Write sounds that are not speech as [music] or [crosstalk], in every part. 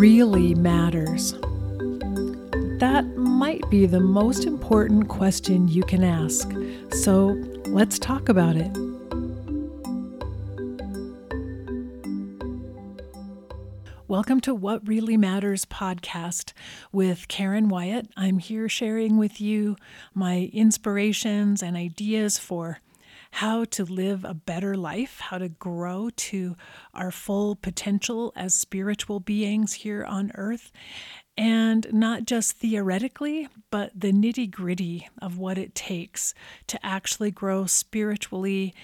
really matters? That might be the most important question you can ask. So let's talk about it. Welcome to What Really Matters podcast with Karen Wyatt. I'm here sharing with you my inspirations and ideas for how to live a better life, how to grow to our full potential as spiritual beings here on earth. And not just theoretically, but the nitty gritty of what it takes to actually grow spiritually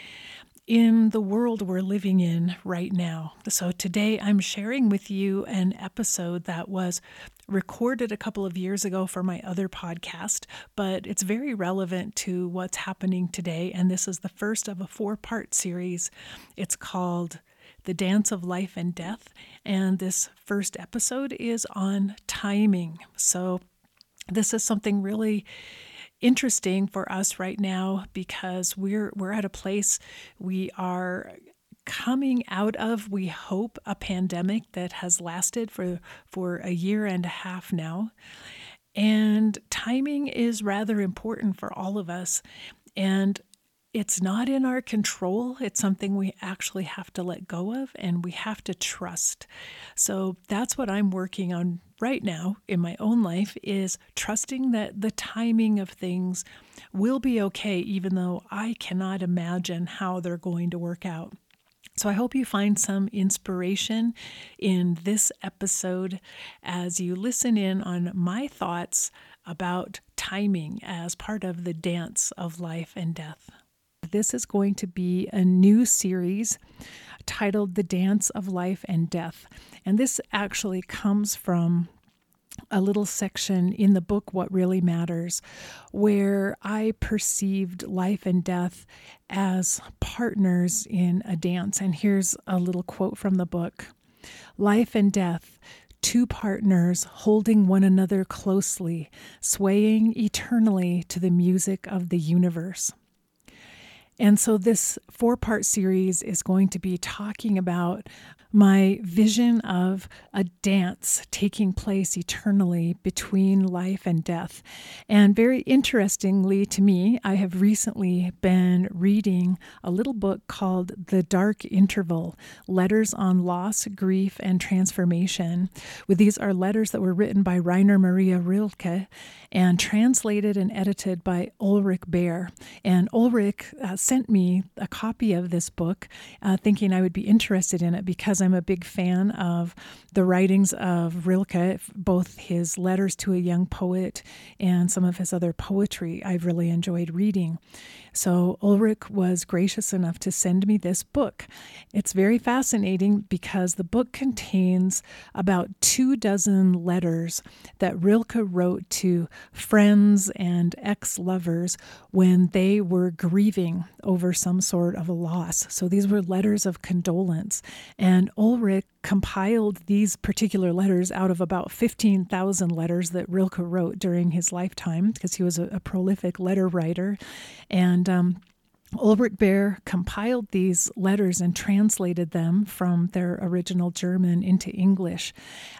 in the world we're living in right now. So, today I'm sharing with you an episode that was recorded a couple of years ago for my other podcast, but it's very relevant to what's happening today. And this is the first of a four part series. It's called The Dance of Life and Death. And this first episode is on timing. So, this is something really interesting for us right now because we're we're at a place we are coming out of we hope a pandemic that has lasted for for a year and a half now. And timing is rather important for all of us. And it's not in our control. It's something we actually have to let go of and we have to trust. So that's what I'm working on right now in my own life is trusting that the timing of things will be okay even though I cannot imagine how they're going to work out. So I hope you find some inspiration in this episode as you listen in on my thoughts about timing as part of the dance of life and death. This is going to be a new series titled The Dance of Life and Death. And this actually comes from a little section in the book, What Really Matters, where I perceived life and death as partners in a dance. And here's a little quote from the book Life and death, two partners holding one another closely, swaying eternally to the music of the universe. And so, this four part series is going to be talking about my vision of a dance taking place eternally between life and death. And very interestingly to me, I have recently been reading a little book called The Dark Interval Letters on Loss, Grief, and Transformation. These are letters that were written by Rainer Maria Rilke and translated and edited by Ulrich Baer. And Ulrich uh, sent me a copy of this book, uh, thinking I would be interested in it because I'm a big fan of the writings of Rilke, both his letters to a young poet and some of his other poetry I've really enjoyed reading. So Ulrich was gracious enough to send me this book. It's very fascinating because the book contains about two dozen letters that Rilke wrote to friends and ex lovers when they were grieving over some sort of a loss. So these were letters of condolence. And Ulrich compiled these particular letters out of about 15,000 letters that Rilke wrote during his lifetime because he was a, a prolific letter writer. And um, Ulrich Baer compiled these letters and translated them from their original German into English.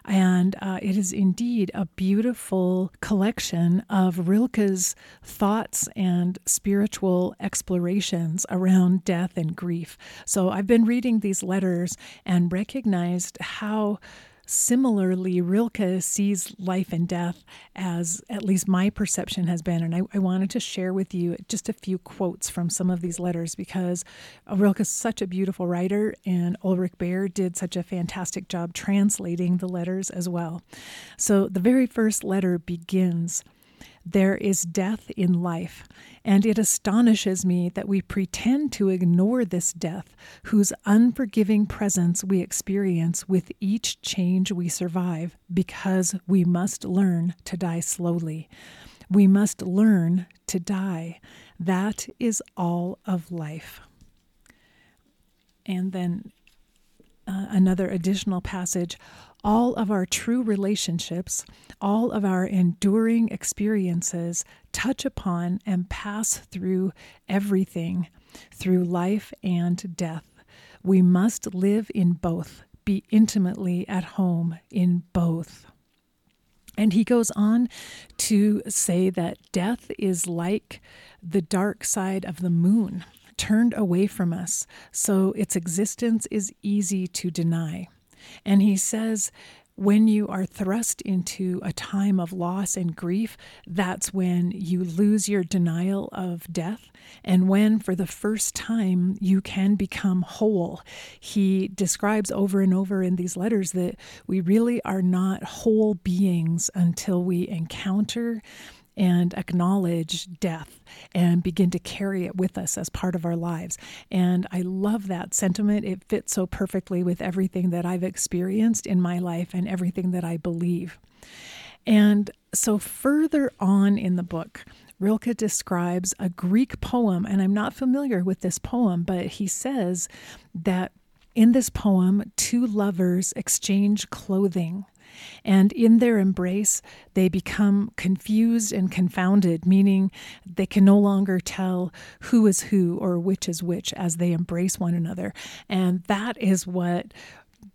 And uh, it is indeed a beautiful collection of Rilke's thoughts and spiritual explorations around death and grief. So I've been reading these letters and recognized how Similarly, Rilke sees life and death as at least my perception has been. And I, I, wanted to share with you just a few quotes from some of these letters because uh, Rilke is such a beautiful writer, and Ulrich Baer did such a fantastic job translating the letters as well. So the very first letter begins there is death in life, and it astonishes me that we pretend to ignore this death, whose unforgiving presence we experience with each change we survive, because we must learn to die slowly. We must learn to die. That is all of life. And then uh, another additional passage all of our true relationships, all of our enduring experiences touch upon and pass through everything, through life and death. We must live in both, be intimately at home in both. And he goes on to say that death is like the dark side of the moon, turned away from us, so its existence is easy to deny. And he says when you are thrust into a time of loss and grief, that's when you lose your denial of death. And when, for the first time, you can become whole. He describes over and over in these letters that we really are not whole beings until we encounter and acknowledge death and begin to carry it with us as part of our lives. And I love that sentiment. It fits so perfectly with everything that I've experienced in my life and everything that I believe. And so, further on in the book, Rilke describes a Greek poem, and I'm not familiar with this poem, but he says that in this poem, two lovers exchange clothing and in their embrace, they become confused and confounded, meaning they can no longer tell who is who or which is which as they embrace one another. And that is what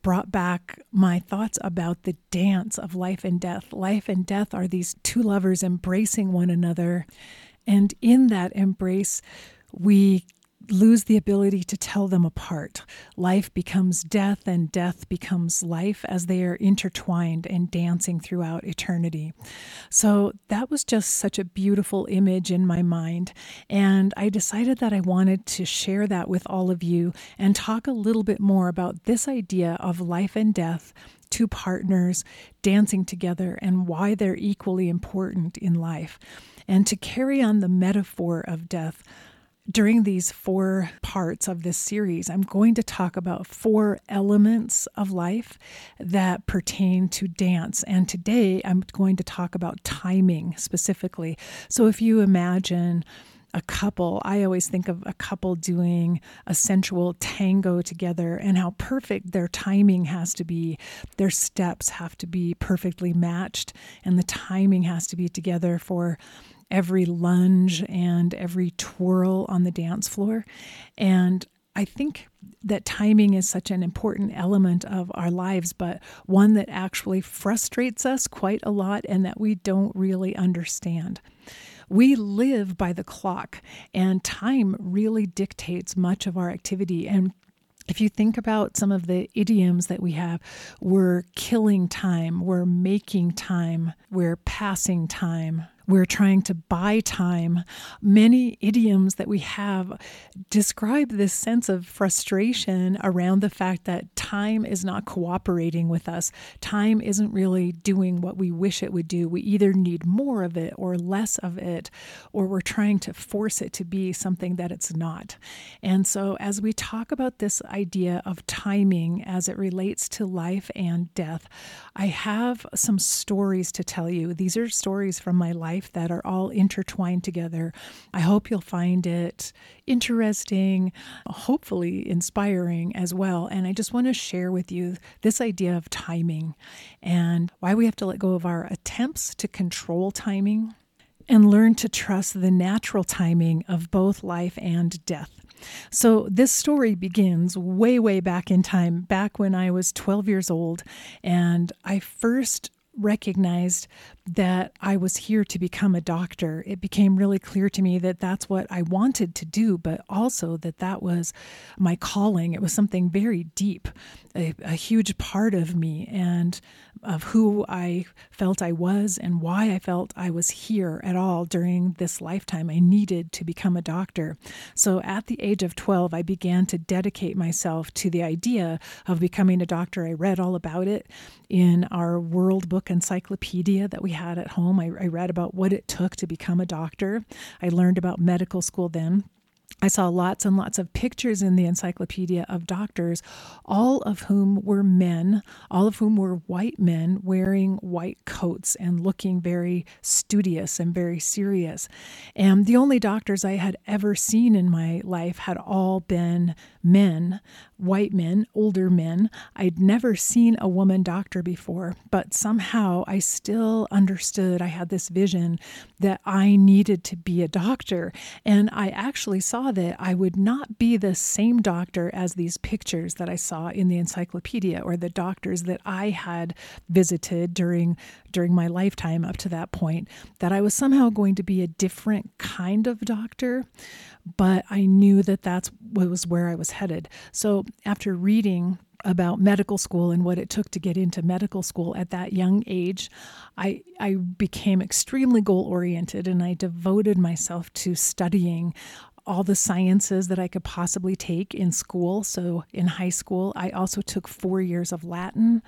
brought back my thoughts about the dance of life and death. Life and death are these two lovers embracing one another. And in that embrace, we lose the ability to tell them apart. Life becomes death, and death becomes life as they are intertwined and dancing throughout eternity. So that was just such a beautiful image in my mind. And I decided that I wanted to share that with all of you and talk a little bit more about this idea of life and death two partners dancing together and why they're equally important in life. And to carry on the metaphor of death, during these four parts of this series, I'm going to talk about four elements of life that pertain to dance. And today I'm going to talk about timing specifically. So if you imagine, a couple, I always think of a couple doing a sensual tango together and how perfect their timing has to be. Their steps have to be perfectly matched, and the timing has to be together for every lunge and every twirl on the dance floor. And I think that timing is such an important element of our lives, but one that actually frustrates us quite a lot and that we don't really understand. We live by the clock, and time really dictates much of our activity. And if you think about some of the idioms that we have, we're killing time, we're making time, we're passing time, we're trying to buy time. Many idioms that we have describe this sense of frustration around the fact that time is not cooperating with us. Time isn't really doing what we wish it would do. We either need more of it or less of it, or we're trying to force it to be something that it's not. And so, as we talk about this idea of timing as it relates to life and death, I have some stories to tell you. These are stories from my life that are all intertwined together. I hope you'll find it interesting, hopefully inspiring as well. And I just want to share with you this idea of timing and why we have to let go of our attempts to control timing and learn to trust the natural timing of both life and death. So, this story begins way, way back in time, back when I was 12 years old, and I first recognized that I was here to become a doctor, it became really clear to me that that's what I wanted to do, but also that that was my calling. It was something very deep, a, a huge part of me and of who I felt I was and why I felt I was here at all during this lifetime. I needed to become a doctor. So at the age of 12, I began to dedicate myself to the idea of becoming a doctor. I read all about it in our World Book Encyclopedia that we had at home. I, I read about what it took to become a doctor. I learned about medical school then. I saw lots and lots of pictures in the encyclopedia of doctors, all of whom were men, all of whom were white men wearing white coats and looking very studious and very serious. And the only doctors I had ever seen in my life had all been men, white men, older men. I'd never seen a woman doctor before, but somehow I still understood. I had this vision that I needed to be a doctor. And I actually saw that I would not be the same doctor as these pictures that I saw in the encyclopedia or the doctors that I had visited during during my lifetime up to that point that I was somehow going to be a different kind of doctor but I knew that that's was where I was headed so after reading about medical school and what it took to get into medical school at that young age, I, I became extremely goal oriented and I devoted myself to studying all the sciences that I could possibly take in school. So in high school, I also took four years of Latin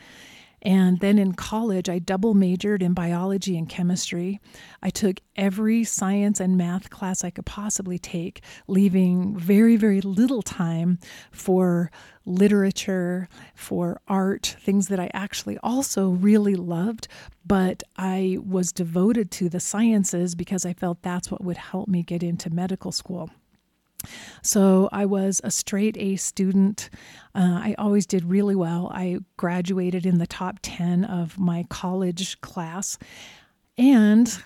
and then in college, I double majored in biology and chemistry. I took every science and math class I could possibly take, leaving very, very little time for literature, for art, things that I actually also really loved. But I was devoted to the sciences because I felt that's what would help me get into medical school. So I was a straight A student. Uh, I always did really well. I graduated in the top 10 of my college class. And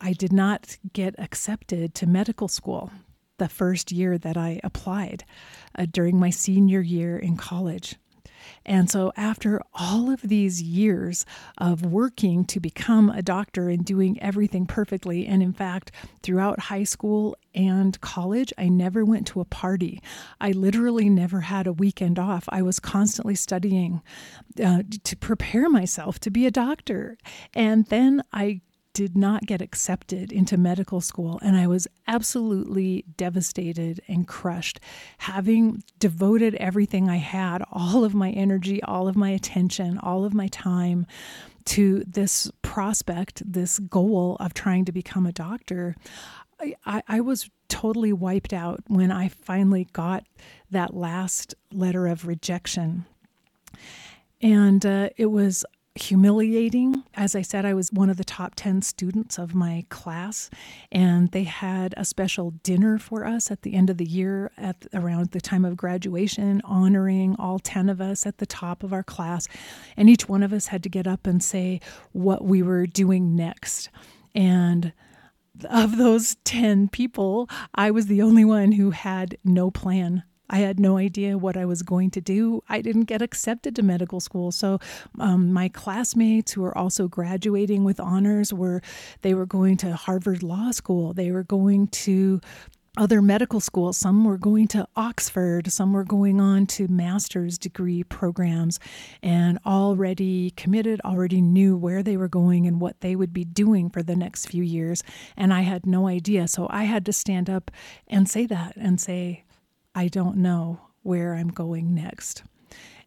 I did not get accepted to medical school the first year that I applied uh, during my senior year in college. And so, after all of these years of working to become a doctor and doing everything perfectly, and in fact, throughout high school and college, I never went to a party. I literally never had a weekend off. I was constantly studying uh, to prepare myself to be a doctor. And then I did not get accepted into medical school, and I was absolutely devastated and crushed. Having devoted everything I had, all of my energy, all of my attention, all of my time to this prospect, this goal of trying to become a doctor, I, I was totally wiped out when I finally got that last letter of rejection. And uh, it was humiliating. As I said, I was one of the top 10 students of my class, and they had a special dinner for us at the end of the year at around the time of graduation, honoring all 10 of us at the top of our class. And each one of us had to get up and say what we were doing next. And of those 10 people, I was the only one who had no plan I had no idea what I was going to do. I didn't get accepted to medical school. So um, my classmates who were also graduating with honors were they were going to Harvard Law School. They were going to other medical schools. Some were going to Oxford, some were going on to master's degree programs, and already committed, already knew where they were going and what they would be doing for the next few years. And I had no idea. So I had to stand up and say that and say, I don't know where I'm going next.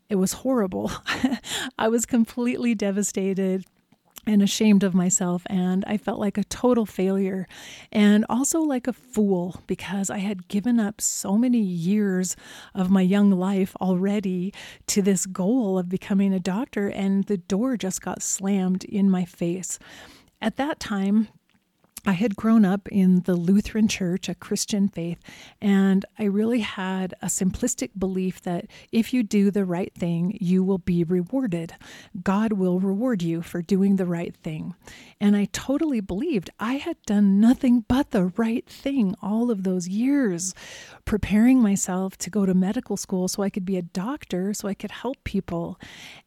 It was horrible. [laughs] I was completely devastated and ashamed of myself, and I felt like a total failure and also like a fool because I had given up so many years of my young life already to this goal of becoming a doctor, and the door just got slammed in my face. At that time, I had grown up in the Lutheran church, a Christian faith, and I really had a simplistic belief that if you do the right thing, you will be rewarded. God will reward you for doing the right thing. And I totally believed I had done nothing but the right thing all of those years, preparing myself to go to medical school so I could be a doctor, so I could help people.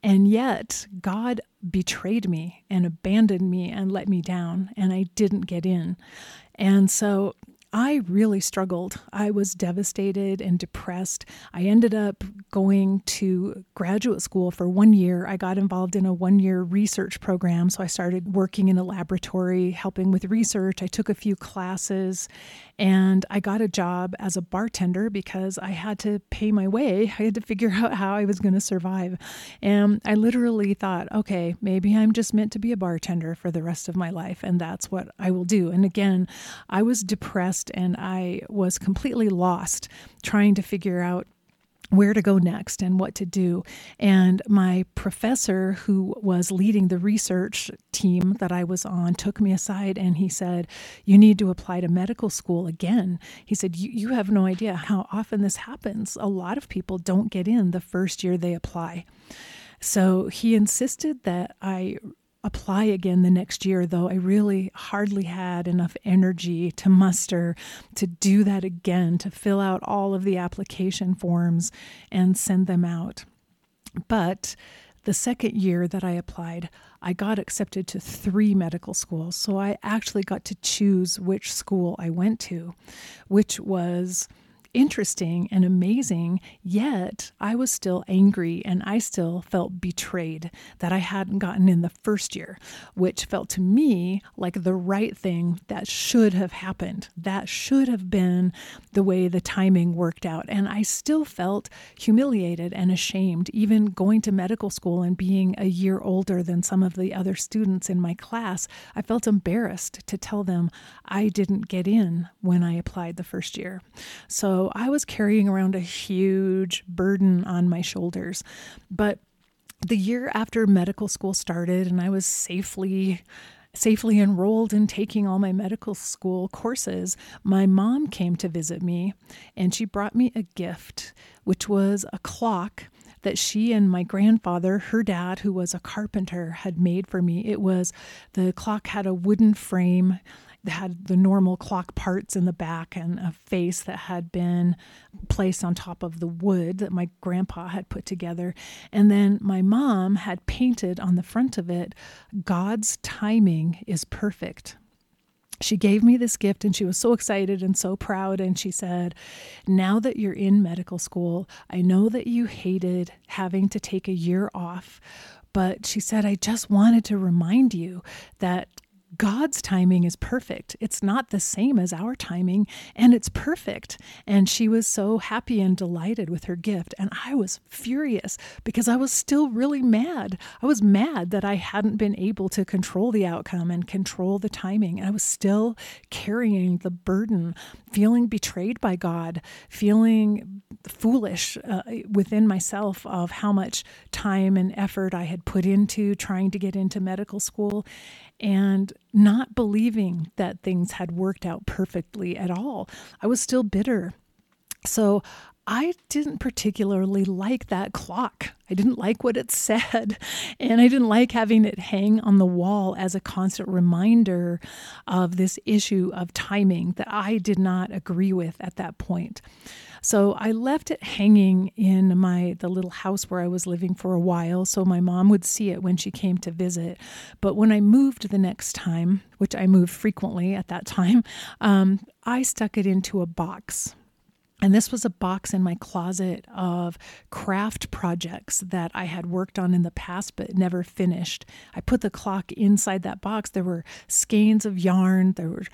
And yet, God betrayed me and abandoned me and let me down, and I didn't get in. And so I really struggled. I was devastated and depressed. I ended up going to graduate school for one year. I got involved in a one year research program. So I started working in a laboratory, helping with research. I took a few classes and I got a job as a bartender because I had to pay my way. I had to figure [laughs] out how I was going to survive. And I literally thought, okay, maybe I'm just meant to be a bartender for the rest of my life. And that's what I will do. And again, I was depressed and I was completely lost trying to figure out where to go next and what to do. And my professor, who was leading the research team that I was on, took me aside and he said, You need to apply to medical school again. He said, You have no idea how often this happens. A lot of people don't get in the first year they apply. So he insisted that I apply again the next year, though I really hardly had enough energy to muster to do that again, to fill out all of the application forms and send them out. But the second year that I applied, I got accepted to three medical schools. So I actually got to choose which school I went to, which was interesting and amazing, yet I was still angry and I still felt betrayed that I hadn't gotten in the first year, which felt to me like the right thing that should have happened. That should have been the way the timing worked out. And I still felt humiliated and ashamed, even going to medical school and being a year older than some of the other students in my class. I felt embarrassed to tell them I didn't get in when I applied the first year. So I was carrying around a huge burden on my shoulders. But the year after medical school started and I was safely safely enrolled in taking all my medical school courses, my mom came to visit me and she brought me a gift, which was a clock that she and my grandfather, her dad, who was a carpenter, had made for me. It was the clock had a wooden frame had the normal clock parts in the back and a face that had been placed on top of the wood that my grandpa had put together. And then my mom had painted on the front of it, God's timing is perfect. She gave me this gift and she was so excited and so proud. And she said, Now that you're in medical school, I know that you hated having to take a year off, but she said, I just wanted to remind you that God's timing is perfect. It's not the same as our timing, and it's perfect. And she was so happy and delighted with her gift. And I was furious because I was still really mad. I was mad that I hadn't been able to control the outcome and control the timing. And I was still carrying the burden, feeling betrayed by God, feeling foolish uh, within myself of how much time and effort I had put into trying to get into medical school and not believing that things had worked out perfectly at all. I was still bitter. So I didn't particularly like that clock. I didn't like what it [laughs] said. And I didn't like having it hang on the wall as a constant reminder of this issue of timing that I did not agree with at that point. So I left it hanging in my the little house where I was living for a while so my mom would see it when she came to visit. But when I moved the next time, which I moved frequently at that time, um, I stuck it into a box and this was a box in my closet of craft projects that I had worked on in the past but never finished. I put the clock inside that box. There were skeins of yarn, there were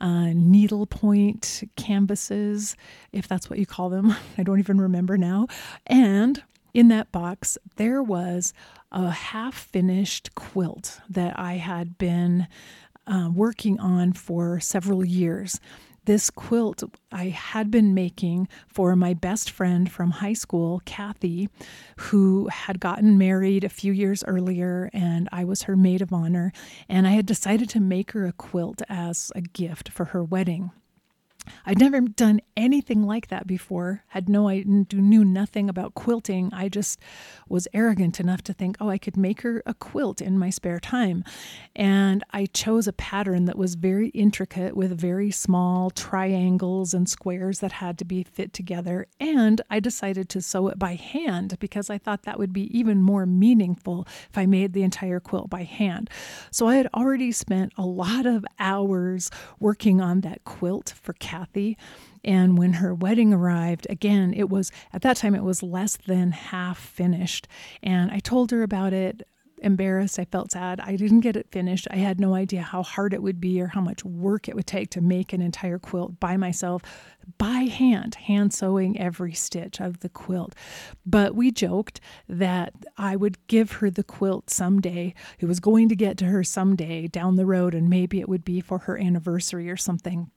uh, needlepoint canvases, if that's what you call them. [laughs] I don't even remember now. And in that box, there was a half finished quilt that I had been uh, working on for several years this quilt I had been making for my best friend from high school, Kathy, who had gotten married a few years earlier, and I was her maid of honor. And I had decided to make her a quilt as a gift for her wedding. I'd never done anything like that before, had no I knew nothing about quilting. I just was arrogant enough to think, "Oh, I could make her a quilt in my spare time." And I chose a pattern that was very intricate with very small triangles and squares that had to be fit together, and I decided to sew it by hand because I thought that would be even more meaningful if I made the entire quilt by hand. So I had already spent a lot of hours working on that quilt for Kat Kathy. And when her wedding arrived, again, it was at that time, it was less than half finished. And I told her about it embarrassed. I felt sad. I didn't get it finished. I had no idea how hard it would be or how much work it would take to make an entire quilt by myself, by hand, hand sewing every stitch of the quilt. But we joked that I would give her the quilt someday. It was going to get to her someday down the road, and maybe it would be for her anniversary or something.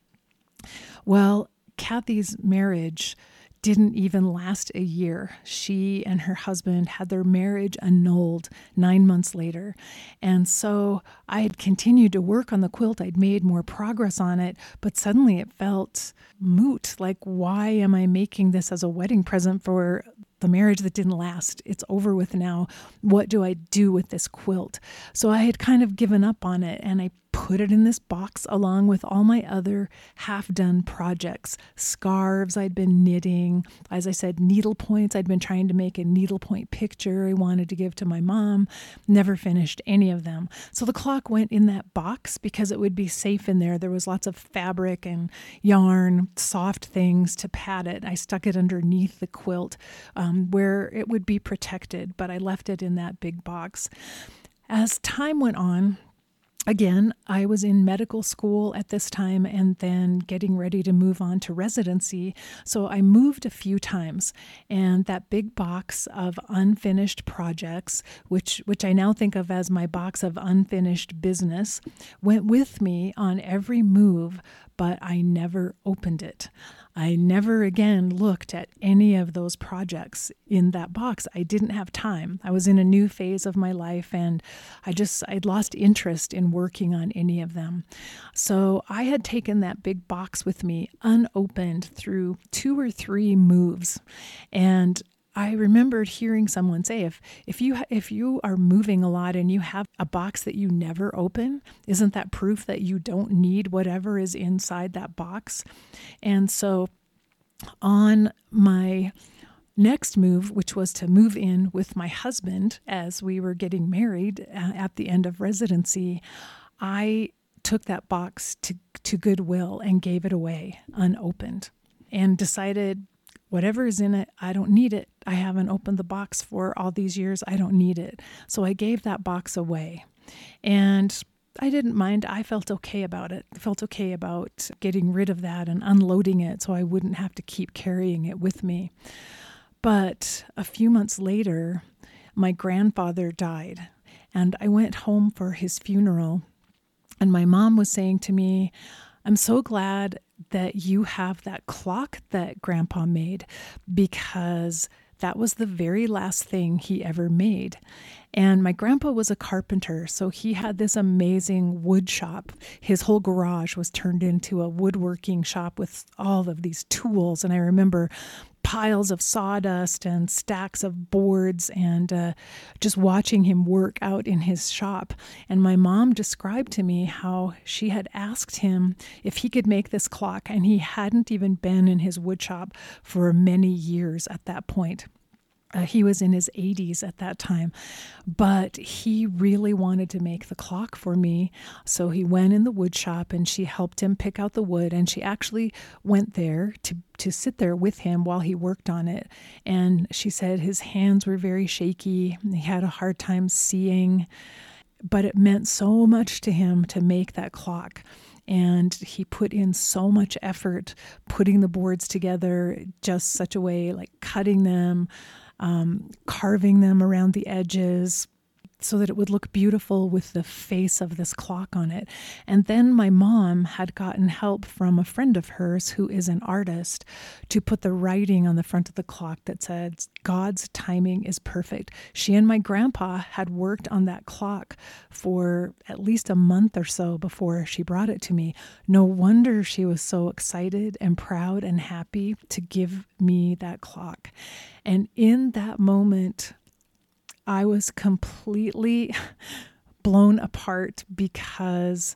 Well, Kathy's marriage didn't even last a year. She and her husband had their marriage annulled nine months later. And so I had continued to work on the quilt. I'd made more progress on it, but suddenly it felt moot. Like, why am I making this as a wedding present for the marriage that didn't last. It's over with now. What do I do with this quilt? So I had kind of given up on it and I put it in this box along with all my other half done projects scarves I'd been knitting. As I said, needle points. I'd been trying to make a needlepoint picture I wanted to give to my mom. Never finished any of them. So the clock went in that box because it would be safe in there. There was lots of fabric and yarn, soft things to pad it. I stuck it underneath the quilt um, Um, where it would be protected, but I left it in that big box. As time went on, again, I was in medical school at this time and then getting ready to move on to residency. So I moved a few times, and that big box of unfinished projects, which which I now think of as my box of unfinished business, went with me on every move, but I never opened it. I never again looked at any of those projects in that box. I didn't have time. I was in a new phase of my life and I just I'd lost interest in working on any of them. So I had taken that big box with me unopened through two or three moves. And I remembered hearing someone say if if you if you are moving a lot and you have a box that you never open, isn't that proof that you don't need whatever is inside that box? And so on my next move, which was to move in with my husband as we were getting married uh, at the end of residency, I took that box to, to Goodwill and gave it away unopened and decided whatever is in it, I don't need it. I haven't opened the box for all these years. I don't need it. So I gave that box away. And I didn't mind. I felt okay about it. I felt okay about getting rid of that and unloading it so I wouldn't have to keep carrying it with me. But a few months later, my grandfather died, and I went home for his funeral. And my mom was saying to me, I'm so glad that you have that clock that grandpa made because that was the very last thing he ever made. And my grandpa was a carpenter, so he had this amazing wood shop. His whole garage was turned into a woodworking shop with all of these tools. And I remember piles of sawdust and stacks of boards and uh, just watching him work out in his shop. And my mom described to me how she had asked him if he could make this clock, and he hadn't even been in his wood shop for many years at that point. Uh, he was in his 80s at that time, but he really wanted to make the clock for me. So he went in the wood shop and she helped him pick out the wood. And she actually went there to, to sit there with him while he worked on it. And she said his hands were very shaky, he had a hard time seeing, but it meant so much to him to make that clock and he put in so much effort putting the boards together just such a way like cutting them um, carving them around the edges, so that it would look beautiful with the face of this clock on it. And then my mom had gotten help from a friend of hers who is an artist to put the writing on the front of the clock that said, God's timing is perfect. She and my grandpa had worked on that clock for at least a month or so before she brought it to me. No wonder she was so excited and proud and happy to give me that clock. And in that moment, I was completely [laughs] blown apart because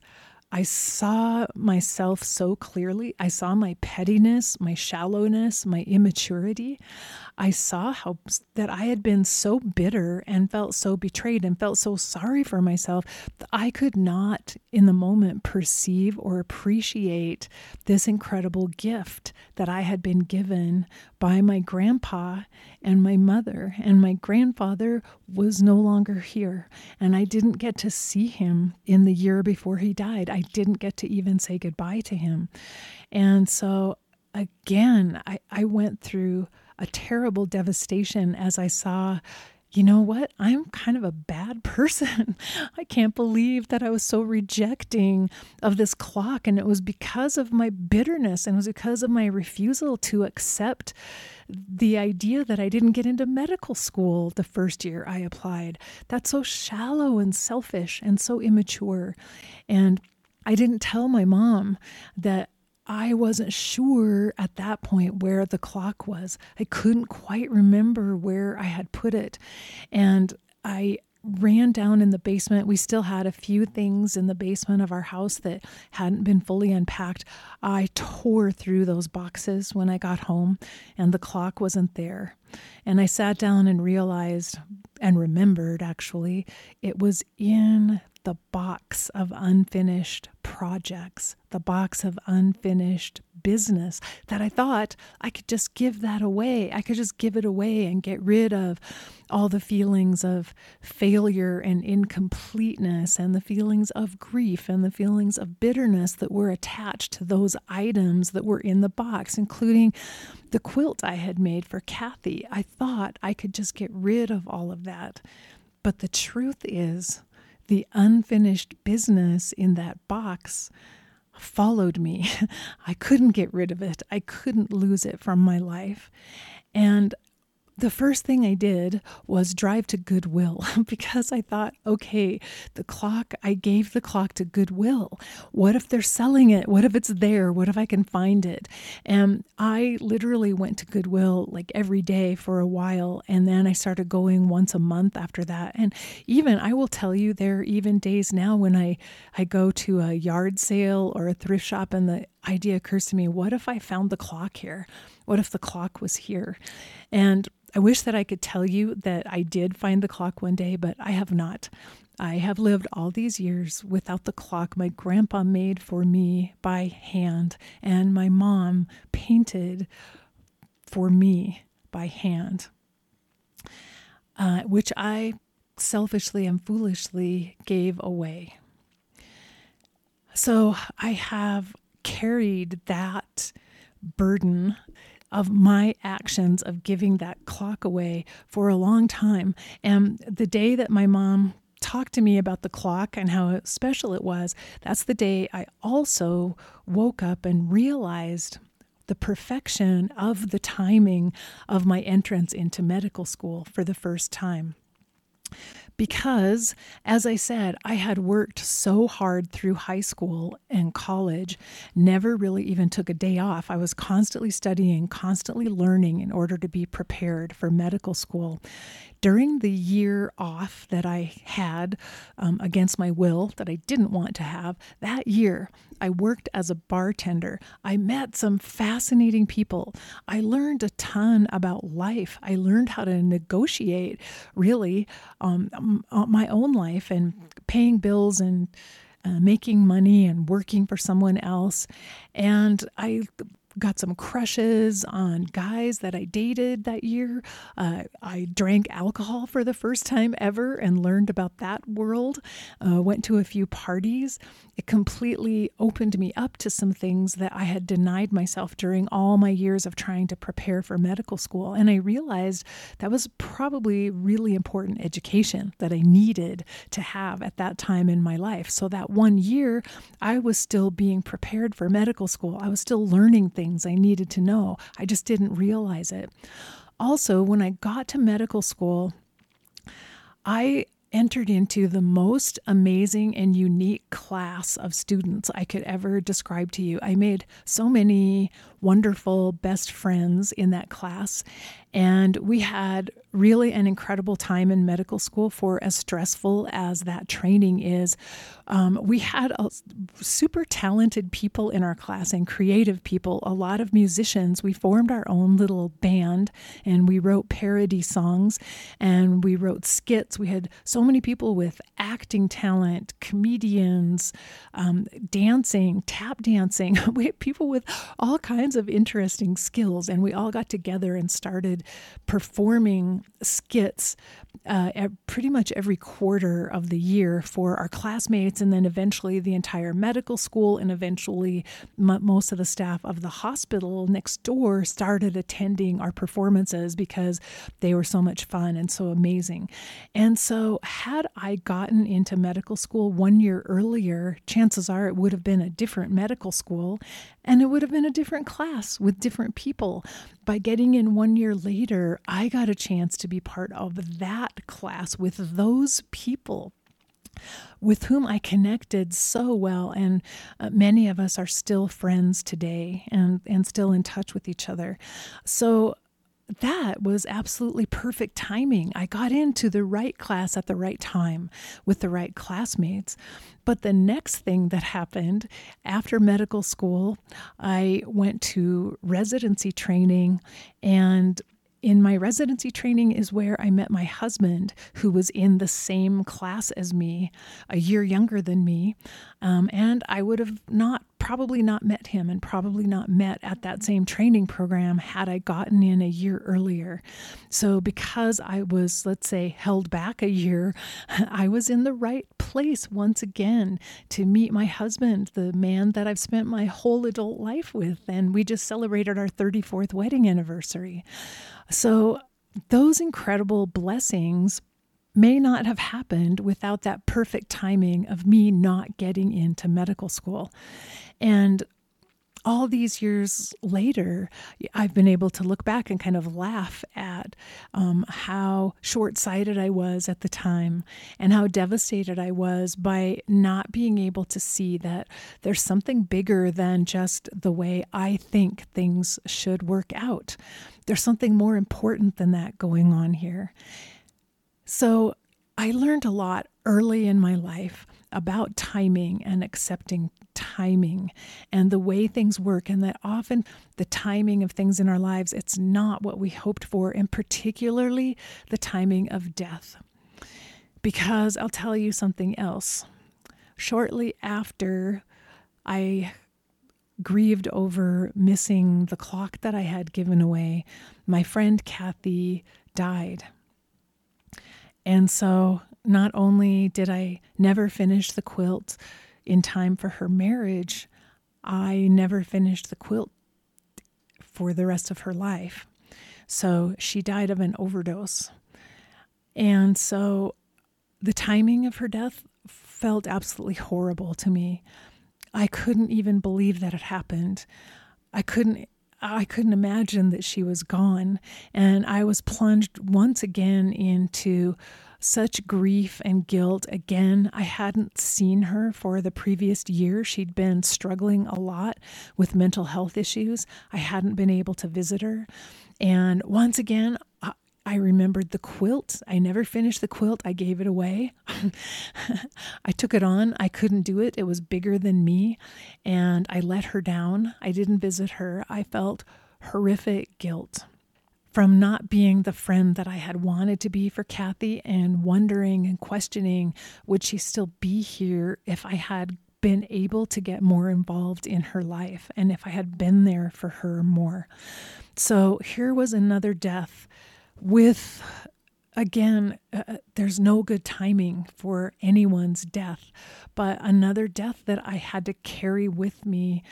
I saw myself so clearly. I saw my pettiness, my shallowness, my immaturity. I saw how that I had been so bitter and felt so betrayed and felt so sorry for myself that I could not in the moment perceive or appreciate this incredible gift that I had been given by my grandpa and my mother. And my grandfather was no longer here. And I didn't get to see him in the year before he died. I didn't get to even say goodbye to him. And so again, I, I went through a terrible devastation as I saw you know what? I'm kind of a bad [laughs] person. I can't believe that I was so rejecting of this clock. And it was because of my bitterness and it was because of my refusal to accept the idea that I didn't get into medical school the first year I applied. That's so shallow and selfish and so immature. And I didn't tell my mom that I wasn't sure at that point where the clock was. I couldn't quite remember where I had put it. And I ran down in the basement. We still had a few things in the basement of our house that hadn't been fully unpacked. I tore through those boxes when I got home, and the clock wasn't there. And I sat down and realized and remembered actually, it was in the box of unfinished projects, the box of unfinished business that I thought I could just give that away. I could just give it away and get rid of all the feelings of failure and incompleteness and the feelings of grief and the feelings of bitterness that were attached to those items that were in the box, including the quilt I had made for Kathy. I thought I could just get rid of all of that. But the truth is, the unfinished business in that box followed me. [laughs] I couldn't get rid of it. I couldn't lose it from my life. And the first thing I did was drive to Goodwill [laughs] because I thought, okay, the clock, I gave the clock to Goodwill. What if they're selling it? What if it's there? What if I can find it? And I literally went to Goodwill like every day for a while. And then I started going once a month after that. And even, I will tell you, there are even days now when I, I go to a yard sale or a thrift shop and the idea occurs to me, what if I found the clock here? What if the clock was here? And I wish that I could tell you that I did find the clock one day, but I have not. I have lived all these years without the clock my grandpa made for me by hand and my mom painted for me by hand, uh, which I selfishly and foolishly gave away. So I have carried that burden of my actions of giving that clock away for a long time. And the day that my mom talked to me about the clock and how special it was, that's the day I also woke up and realized the perfection of the timing of my entrance into medical school for the first time because, as I said, I had worked so hard through high school and college, never really even took a day off. I was constantly studying, constantly learning in order to be prepared for medical school during the year off that I had um, against my will, that I didn't want to have, that year I worked as a bartender. I met some fascinating people. I learned a ton about life. I learned how to negotiate, really, um, my own life and paying bills and uh, making money and working for someone else. And I got some crushes on guys that I dated that year. Uh, I drank alcohol for the first time ever and learned about that world. Uh, went to a few parties. It completely opened me up to some things that I had denied myself during all my years of trying to prepare for medical school. And I realized that was probably really important education that I needed to have at that time in my life. So that one year, I was still being prepared for medical school. I was still learning things things I needed to know. I just didn't realize it. Also, when I got to medical school, I entered into the most amazing and unique class of students I could ever describe to you. I made so many wonderful best friends in that class, and we had really an incredible time in medical school for as stressful as that training is. Um, we had a, super talented people in our class and creative people, a lot of musicians. We formed our own little band and we wrote parody songs and we wrote skits. We had so many people with acting talent, comedians, um, dancing, tap dancing. [laughs] we had people with all kinds of interesting skills, and we all got together and started performing skits uh, pretty much every quarter of the year for our classmates, and then eventually the entire medical school, and eventually m- most of the staff of the hospital next door started attending our performances because they were so much fun and so amazing. And so, had I gotten into medical school one year earlier, chances are it would have been a different medical school and it would have been a different class with different people. By getting in one year later, I got a chance to be part of that class with those people with whom I connected so well. And uh, many of us are still friends today and, and still in touch with each other. So that was absolutely perfect timing. I got into the right class at the right time with the right classmates. But the next thing that happened after medical school, I went to residency training and in my residency training is where I met my husband, who was in the same class as me, a year younger than me. Um, and I would have not, probably not met him and probably not met at that same training program had I gotten in a year earlier. So, because I was, let's say, held back a year, [laughs] I was in the right place once again to meet my husband, the man that I've spent my whole adult life with. And we just celebrated our 34th wedding anniversary. So, those incredible blessings may not have happened without that perfect timing of me not getting into medical school. And all these years later, I've been able to look back and kind of laugh at um, how short sighted I was at the time and how devastated I was by not being able to see that there's something bigger than just the way I think things should work out. There's something more important than that going on here. So I learned a lot early in my life about timing and accepting timing and the way things work and that often the timing of things in our lives it's not what we hoped for and particularly the timing of death because I'll tell you something else shortly after I grieved over missing the clock that I had given away my friend Kathy died and so not only did I never finish the quilt in time for her marriage, I never finished the quilt for the rest of her life. So she died of an overdose. And so the timing of her death felt absolutely horrible to me. I couldn't even believe that it happened. I couldn't I couldn't imagine that she was gone. And I was plunged once again into such grief and guilt. Again, I hadn't seen her for the previous year. She'd been struggling a lot with mental health issues. I hadn't been able to visit her. And once again, I remembered the quilt. I never finished the quilt. I gave it away. [laughs] I took it on. I couldn't do it. It was bigger than me. And I let her down. I didn't visit her. I felt horrific guilt from not being the friend that I had wanted to be for Kathy and wondering and questioning would she still be here if I had been able to get more involved in her life and if I had been there for her more. So here was another death with again, uh, uh, there's no good timing for anyone's death, but another death that I had to carry with me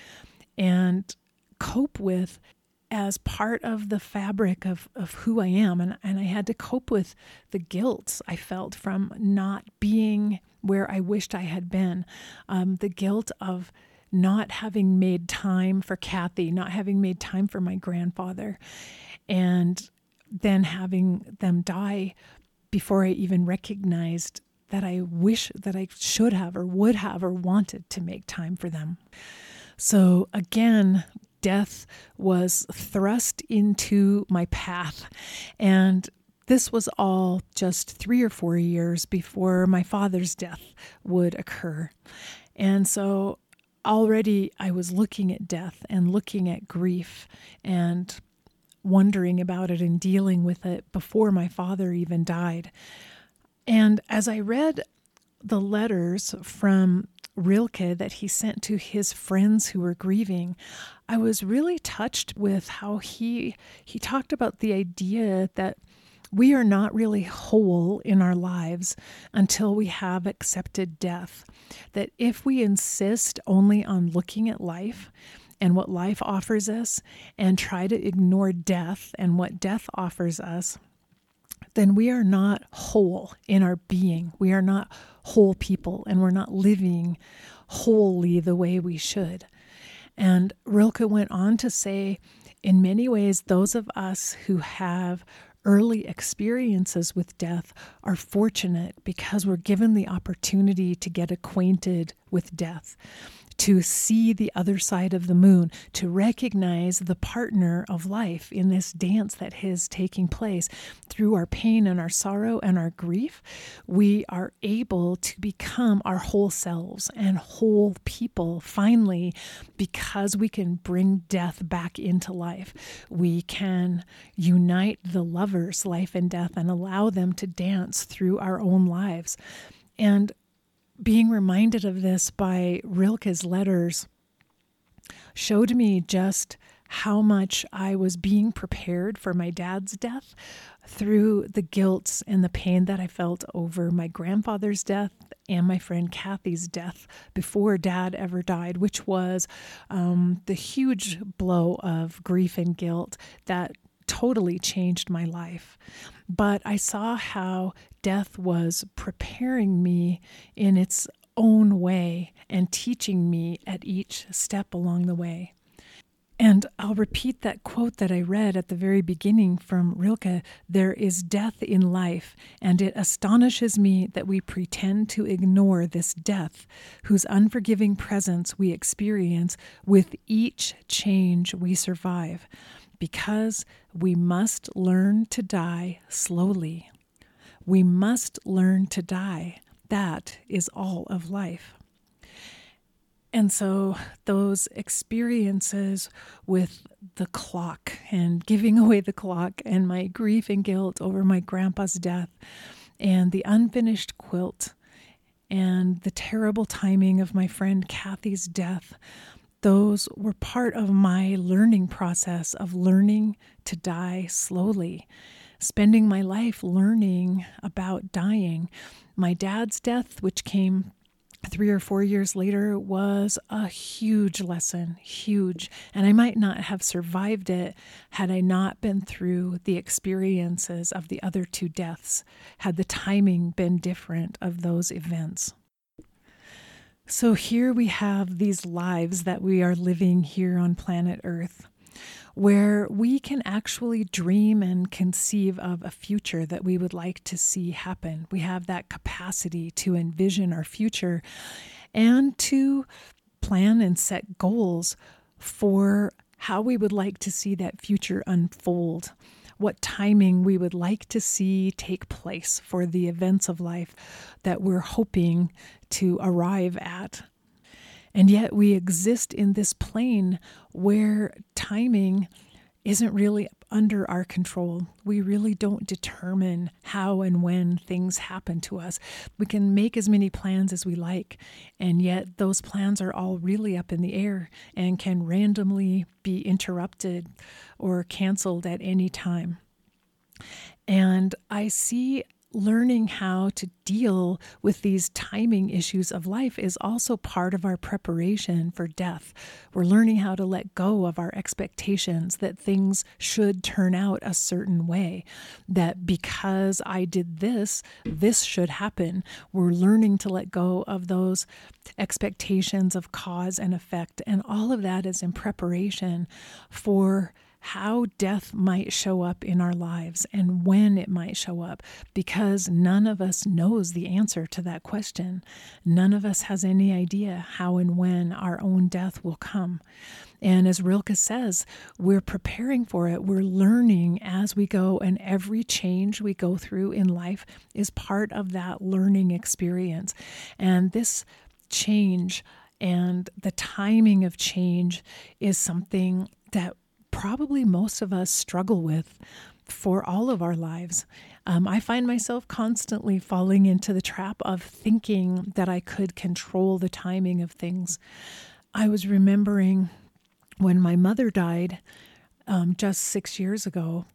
and cope with as part of the fabric of, of who I am. And, and I had to cope with the guilt I felt from not being where I wished I had been, um, the guilt of not having made time for Kathy, not having made time for my grandfather. And then having them die before I even recognized that I wish that I should have or would have or wanted to make time for them. So again, death was thrust into my path. And this was all just three or four years before my father's death would occur. And so already I was looking at death and looking at grief and wondering about it and dealing with it before my father even died. And as I read the letters from Rilke that he sent to his friends who were grieving, I was really touched with how he he talked about the idea that we are not really whole in our lives until we have accepted death. That if we insist only on looking at life, and what life offers us and try to ignore death and what death offers us, then we are not whole in our being. We are not whole people and we're not living wholly the way we should. And Rilke went on to say, in many ways, those of us who have early experiences with death are fortunate because we're given the opportunity to get acquainted with death to see the other side of the moon, to recognize the partner of life in this dance that is taking place. Through our pain and our sorrow and our grief, we are able to become our whole selves and whole people finally because we can bring death back into life. We can unite the lovers, life and death, and allow them to dance through our own lives. And being reminded of this by Rilke's letters showed me just how much I was being prepared for my dad's death through the guilt and the pain that I felt over my grandfather's death and my friend Kathy's death before dad ever died, which was um, the huge blow of grief and guilt that totally changed my life. But I saw how death was preparing me in its own way and teaching me at each step along the way. And I'll repeat that quote that I read at the very beginning from Rilke There is death in life, and it astonishes me that we pretend to ignore this death, whose unforgiving presence we experience with each change we survive because we must learn to die slowly. We must learn to die. That is all of life. And so, those experiences with the clock and giving away the clock, and my grief and guilt over my grandpa's death, and the unfinished quilt, and the terrible timing of my friend Kathy's death those were part of my learning process of learning to die slowly, spending my life learning about dying. My dad's death, which came three or four years later, was a huge lesson, huge. And I might not have survived it had I not been through the experiences of the other two deaths, had the timing been different of those events. So here we have these lives that we are living here on planet Earth, where we can actually dream and conceive of a future that we would like to see happen. We have that capacity to envision our future and to plan and set goals for how we would like to see that future unfold what timing we would like to see take place for the events of life that we're hoping to arrive at. And yet we exist in this plane where timing isn't really under our control. We really don't determine how and when things happen to us. We can make as many plans as we like, and yet those plans are all really up in the air and can randomly be interrupted or canceled at any time. And I see learning how to deal with these timing issues of life is also part of our preparation for death. We're learning how to let go of our expectations that things should turn out a certain way, that because I did this, this should happen. We're learning to let go of those expectations of cause and effect. And all of that is in preparation for how death might show up in our lives and when it might show up, because none of us knows the answer to that question. None of us has any idea how and when our own death will come. And as Rilke says, we're preparing for it. We're learning as we go, and every change we go through in life is part of that learning experience. And this change and the timing of change is something that probably most of us struggle with for all of our lives. Um, I find myself constantly falling into the trap of thinking that I could control the timing of things. I was remembering when my mother died um, just six years ago,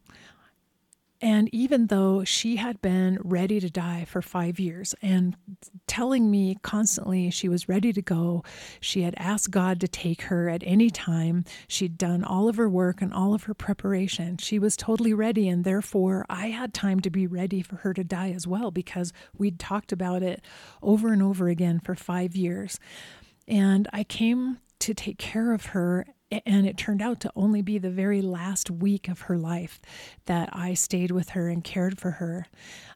and even though she had been ready to die for five years and telling me constantly she was ready to go, she had asked God to take her at any time. She'd done all of her work and all of her preparation. She was totally ready, and therefore I had time to be ready for her to die as well because we'd talked about it over and over again for five years. And I came to take care of her and it turned out to only be the very last week of her life that I stayed with her and cared for her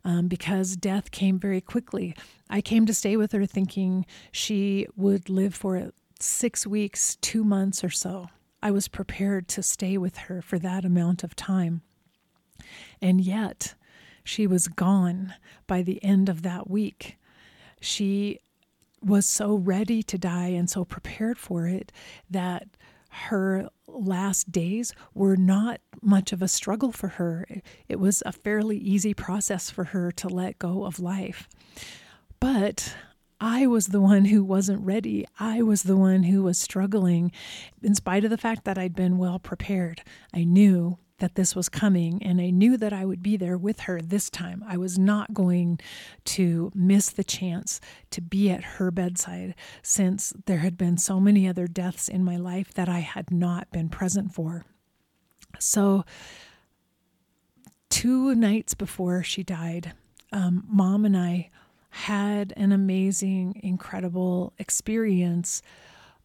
um, because death came very quickly. I came to stay with her thinking she would live for six weeks, two months or so. I was prepared to stay with her for that amount of time. And yet, she was gone by the end of that week. She was so ready to die and so prepared for it that her last days were not much of a struggle for her. It was a fairly easy process for her to let go of life. But I was the one who wasn't ready. I was the one who was struggling, in spite of the fact that I'd been well prepared. I knew that this was coming, and I knew that I would be there with her this time. I was not going to miss the chance to be at her bedside since there had been so many other deaths in my life that I had not been present for. So, two nights before she died, um, mom and I had an amazing, incredible experience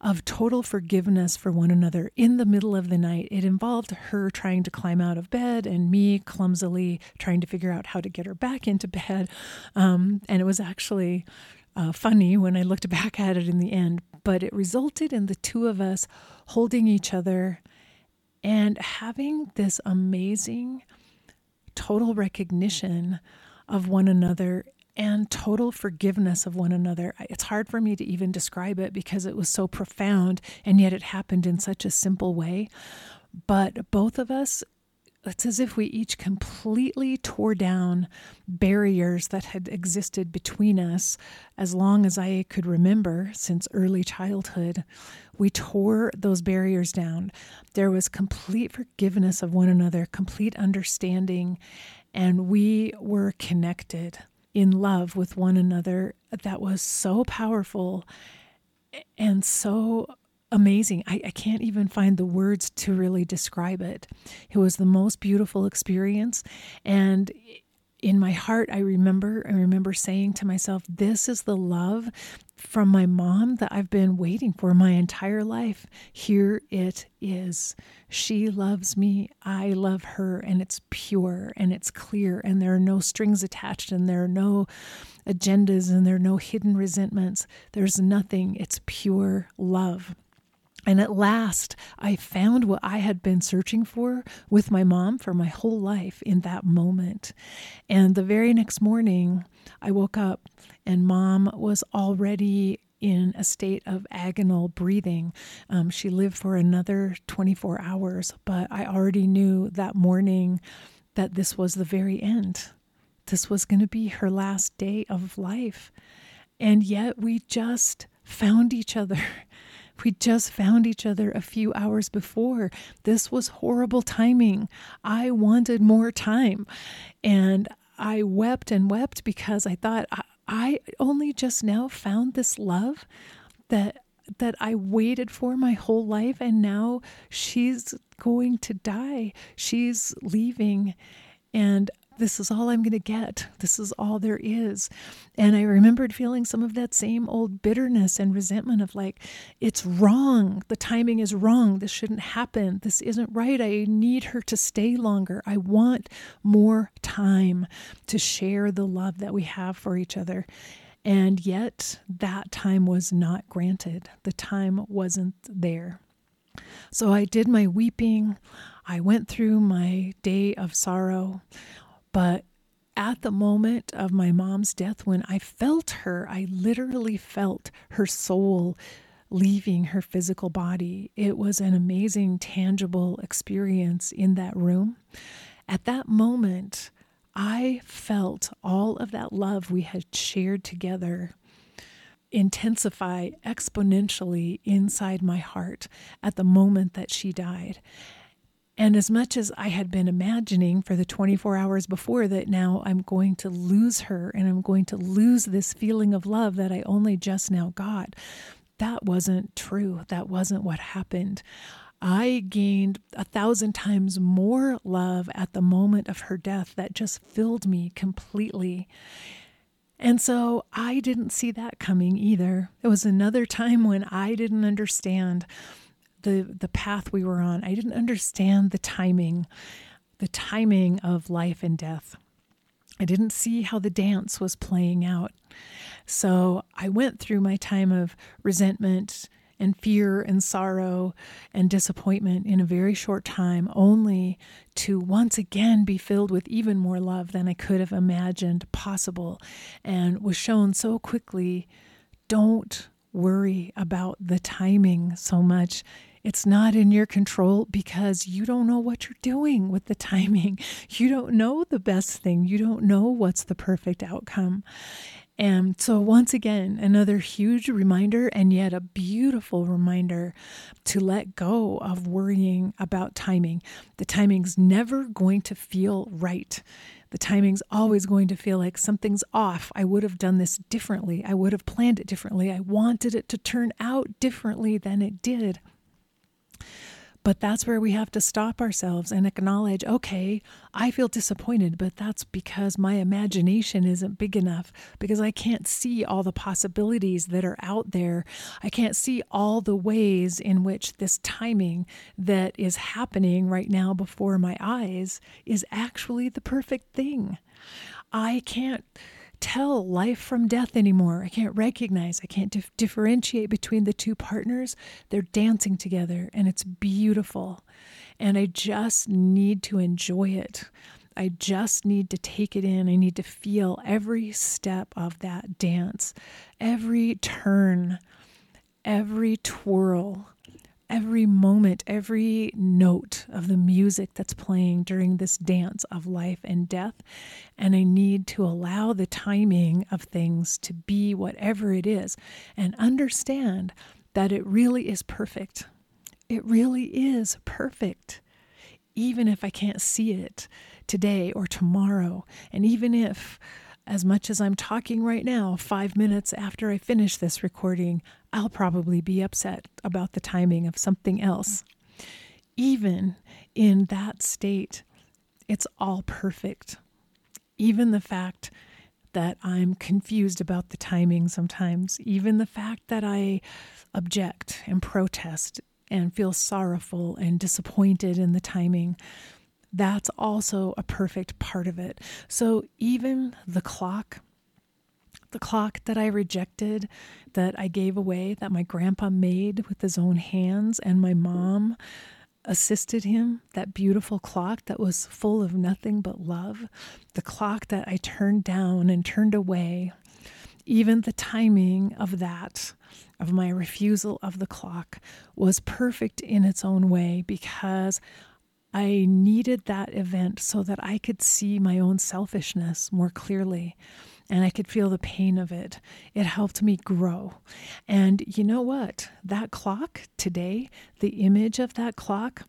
of total forgiveness for one another in the middle of the night. It involved her trying to climb out of bed and me clumsily trying to figure out how to get her back into bed. Um, and it was actually uh, funny when I looked [laughs] back at it in the end, but it resulted in the two of us holding each other and having this amazing total recognition of one another and total forgiveness of one another. It's hard for me to even describe it because it was so profound and yet it happened in such a simple way. But both of us, it's as if we each completely tore down barriers that had existed between us as long as I could remember since early childhood. We tore those barriers down. There was complete forgiveness of one another, complete understanding, and we were connected in love with one another that was so powerful and so amazing. I, I, can't even find the words to really describe it. It was the most beautiful experience. And in my heart, I remember, I remember saying to myself, this is the love from my mom that I've been waiting for my entire life. Here it is. She loves me. I love her. And it's pure and it's clear. And there are no strings attached and there are no agendas and there are no hidden resentments. There's nothing. It's pure love. And at last, I found what I had been searching for with my mom for my whole life in that moment. And the very next morning, I woke up and mom was already in a state of agonal breathing. Um, she lived for another 24 hours, but I already knew that morning that this was the very end. This was going to be her last day of life. And yet we just found each other. [laughs] We just found each other a few hours before. This was horrible timing. I wanted more time. And I wept and wept because I thought, I, I only just now found this love that that I waited for my whole life and now she's going to die. She's leaving and this is all I'm going to get. This is all there is. And I remembered feeling some of that same old bitterness and resentment of like, it's wrong. The timing is wrong. This shouldn't happen. This isn't right. I need her to stay longer. I want more time to share the love that we have for each other. And yet, that time was not granted. The time wasn't there. So I did my weeping. I went through my day of sorrow. But at the moment of my mom's death, when I felt her, I literally felt her soul leaving her physical body. It was an amazing, tangible experience in that room. At that moment, I felt all of that love we had shared together intensify exponentially inside my heart at the moment that she died. And as much as I had been imagining for the 24 hours before that now I'm going to lose her and I'm going to lose this feeling of love that I only just now got, that wasn't true. That wasn't what happened. I gained a thousand times more love at the moment of her death that just filled me completely. And so I didn't see that coming either. It was another time when I didn't understand the the path we were on. I didn't understand the timing, the timing of life and death. I didn't see how the dance was playing out. So I went through my time of resentment and fear and sorrow and disappointment in a very short time, only to once again be filled with even more love than I could have imagined possible, and was shown so quickly don't worry about the timing so much. It's not in your control because you don't know what you're doing with the [laughs] timing. You don't know the best thing. You don't know what's the perfect outcome. And so, once again, another huge reminder, and yet a beautiful reminder to let go of worrying about timing. The timing's never going to feel right. The timing's always going to feel like something's off. I would have done this differently. I would have planned it differently. I wanted it to turn out differently than it did. But that's where we have to stop ourselves and acknowledge okay, I feel disappointed, but that's because my imagination isn't big enough, because I can't see all the possibilities that are out there. I can't see all the ways in which this timing that is happening right now before my eyes is actually the perfect thing. I can't tell life from death anymore. I can't recognize, I can't dif- differentiate between the two partners. They're dancing together and it's beautiful. And I just need to enjoy it. I just need to take it in. I need to feel every step of that dance, every turn, every twirl every moment, every note of the music that's playing during this dance of life and death. And I need to allow the timing of things to be whatever it is and understand that it really is perfect. It really is perfect. Even if I can't see it today or tomorrow, and even if as much as I'm talking right now, five minutes after I finish this recording, I'll probably be upset about the timing of something else. Even in that state, it's all perfect. Even the fact that I'm confused about the timing sometimes, even the fact that I object and protest and feel sorrowful and disappointed in the timing, that's also a perfect part of it. So even the clock, the clock that I rejected, that I gave away, that my grandpa made with his own hands, and my mom assisted him, that beautiful clock that was full of nothing but love, the clock that I turned down and turned away, even the timing of that, of my refusal of the clock, was perfect in its own way because I needed that event so that I could see my own selfishness more clearly and I could feel the pain of it. It helped me grow. And you know what? That clock today, the image of that clock,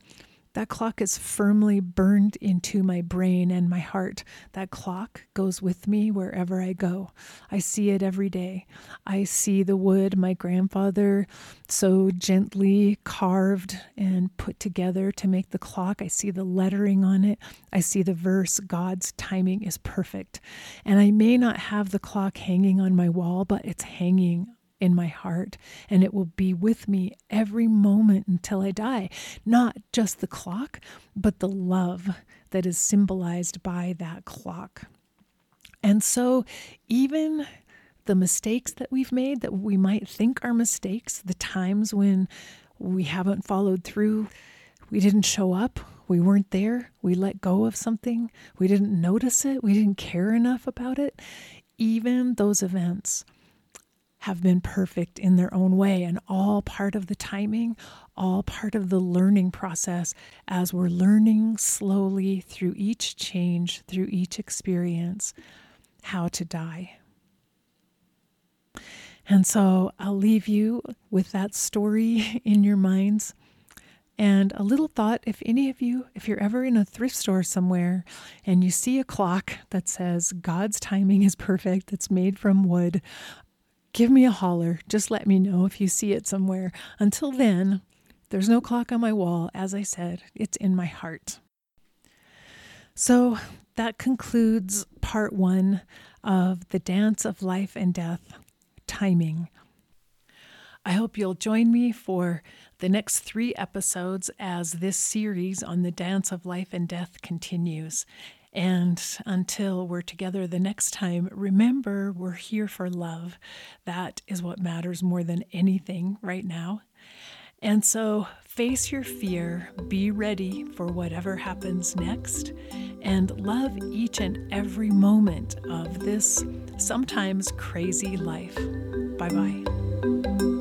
that clock is firmly burned into my brain and my heart. That clock goes with me wherever I go. I see it every day. I see the wood my grandfather so gently carved and put together to make the clock. I see the lettering on it. I see the verse God's timing is perfect. And I may not have the clock hanging on my wall, but it's hanging in my heart, and it will be with me every moment until I die. Not just the clock, but the love that is symbolized by that clock. And so, even the mistakes that we've made that we might think are mistakes, the times when we haven't followed through, we didn't show up, we weren't there, we let go of something, we didn't notice it, we didn't care enough about it, even those events have been perfect in their own way and all part of the timing, all part of the learning process as we're learning slowly through each change, through each experience, how to die. And so I'll leave you with that story [laughs] in your minds. And a little thought if any of you, if you're ever in a thrift store somewhere and you see a clock that says God's timing is perfect, it's made from wood, give me a holler. Just let me know if you see it somewhere. Until then, there's no clock on my wall. As I said, it's in my heart. So that concludes part one of the dance of life and death timing. I hope you'll join me for the next three episodes as this series on the dance of life and death continues. And until we're together the next time, remember we're here for love. That is what matters more than anything right now. And so face your fear, be ready for whatever happens next, and love each and every moment of this sometimes crazy life. Bye bye.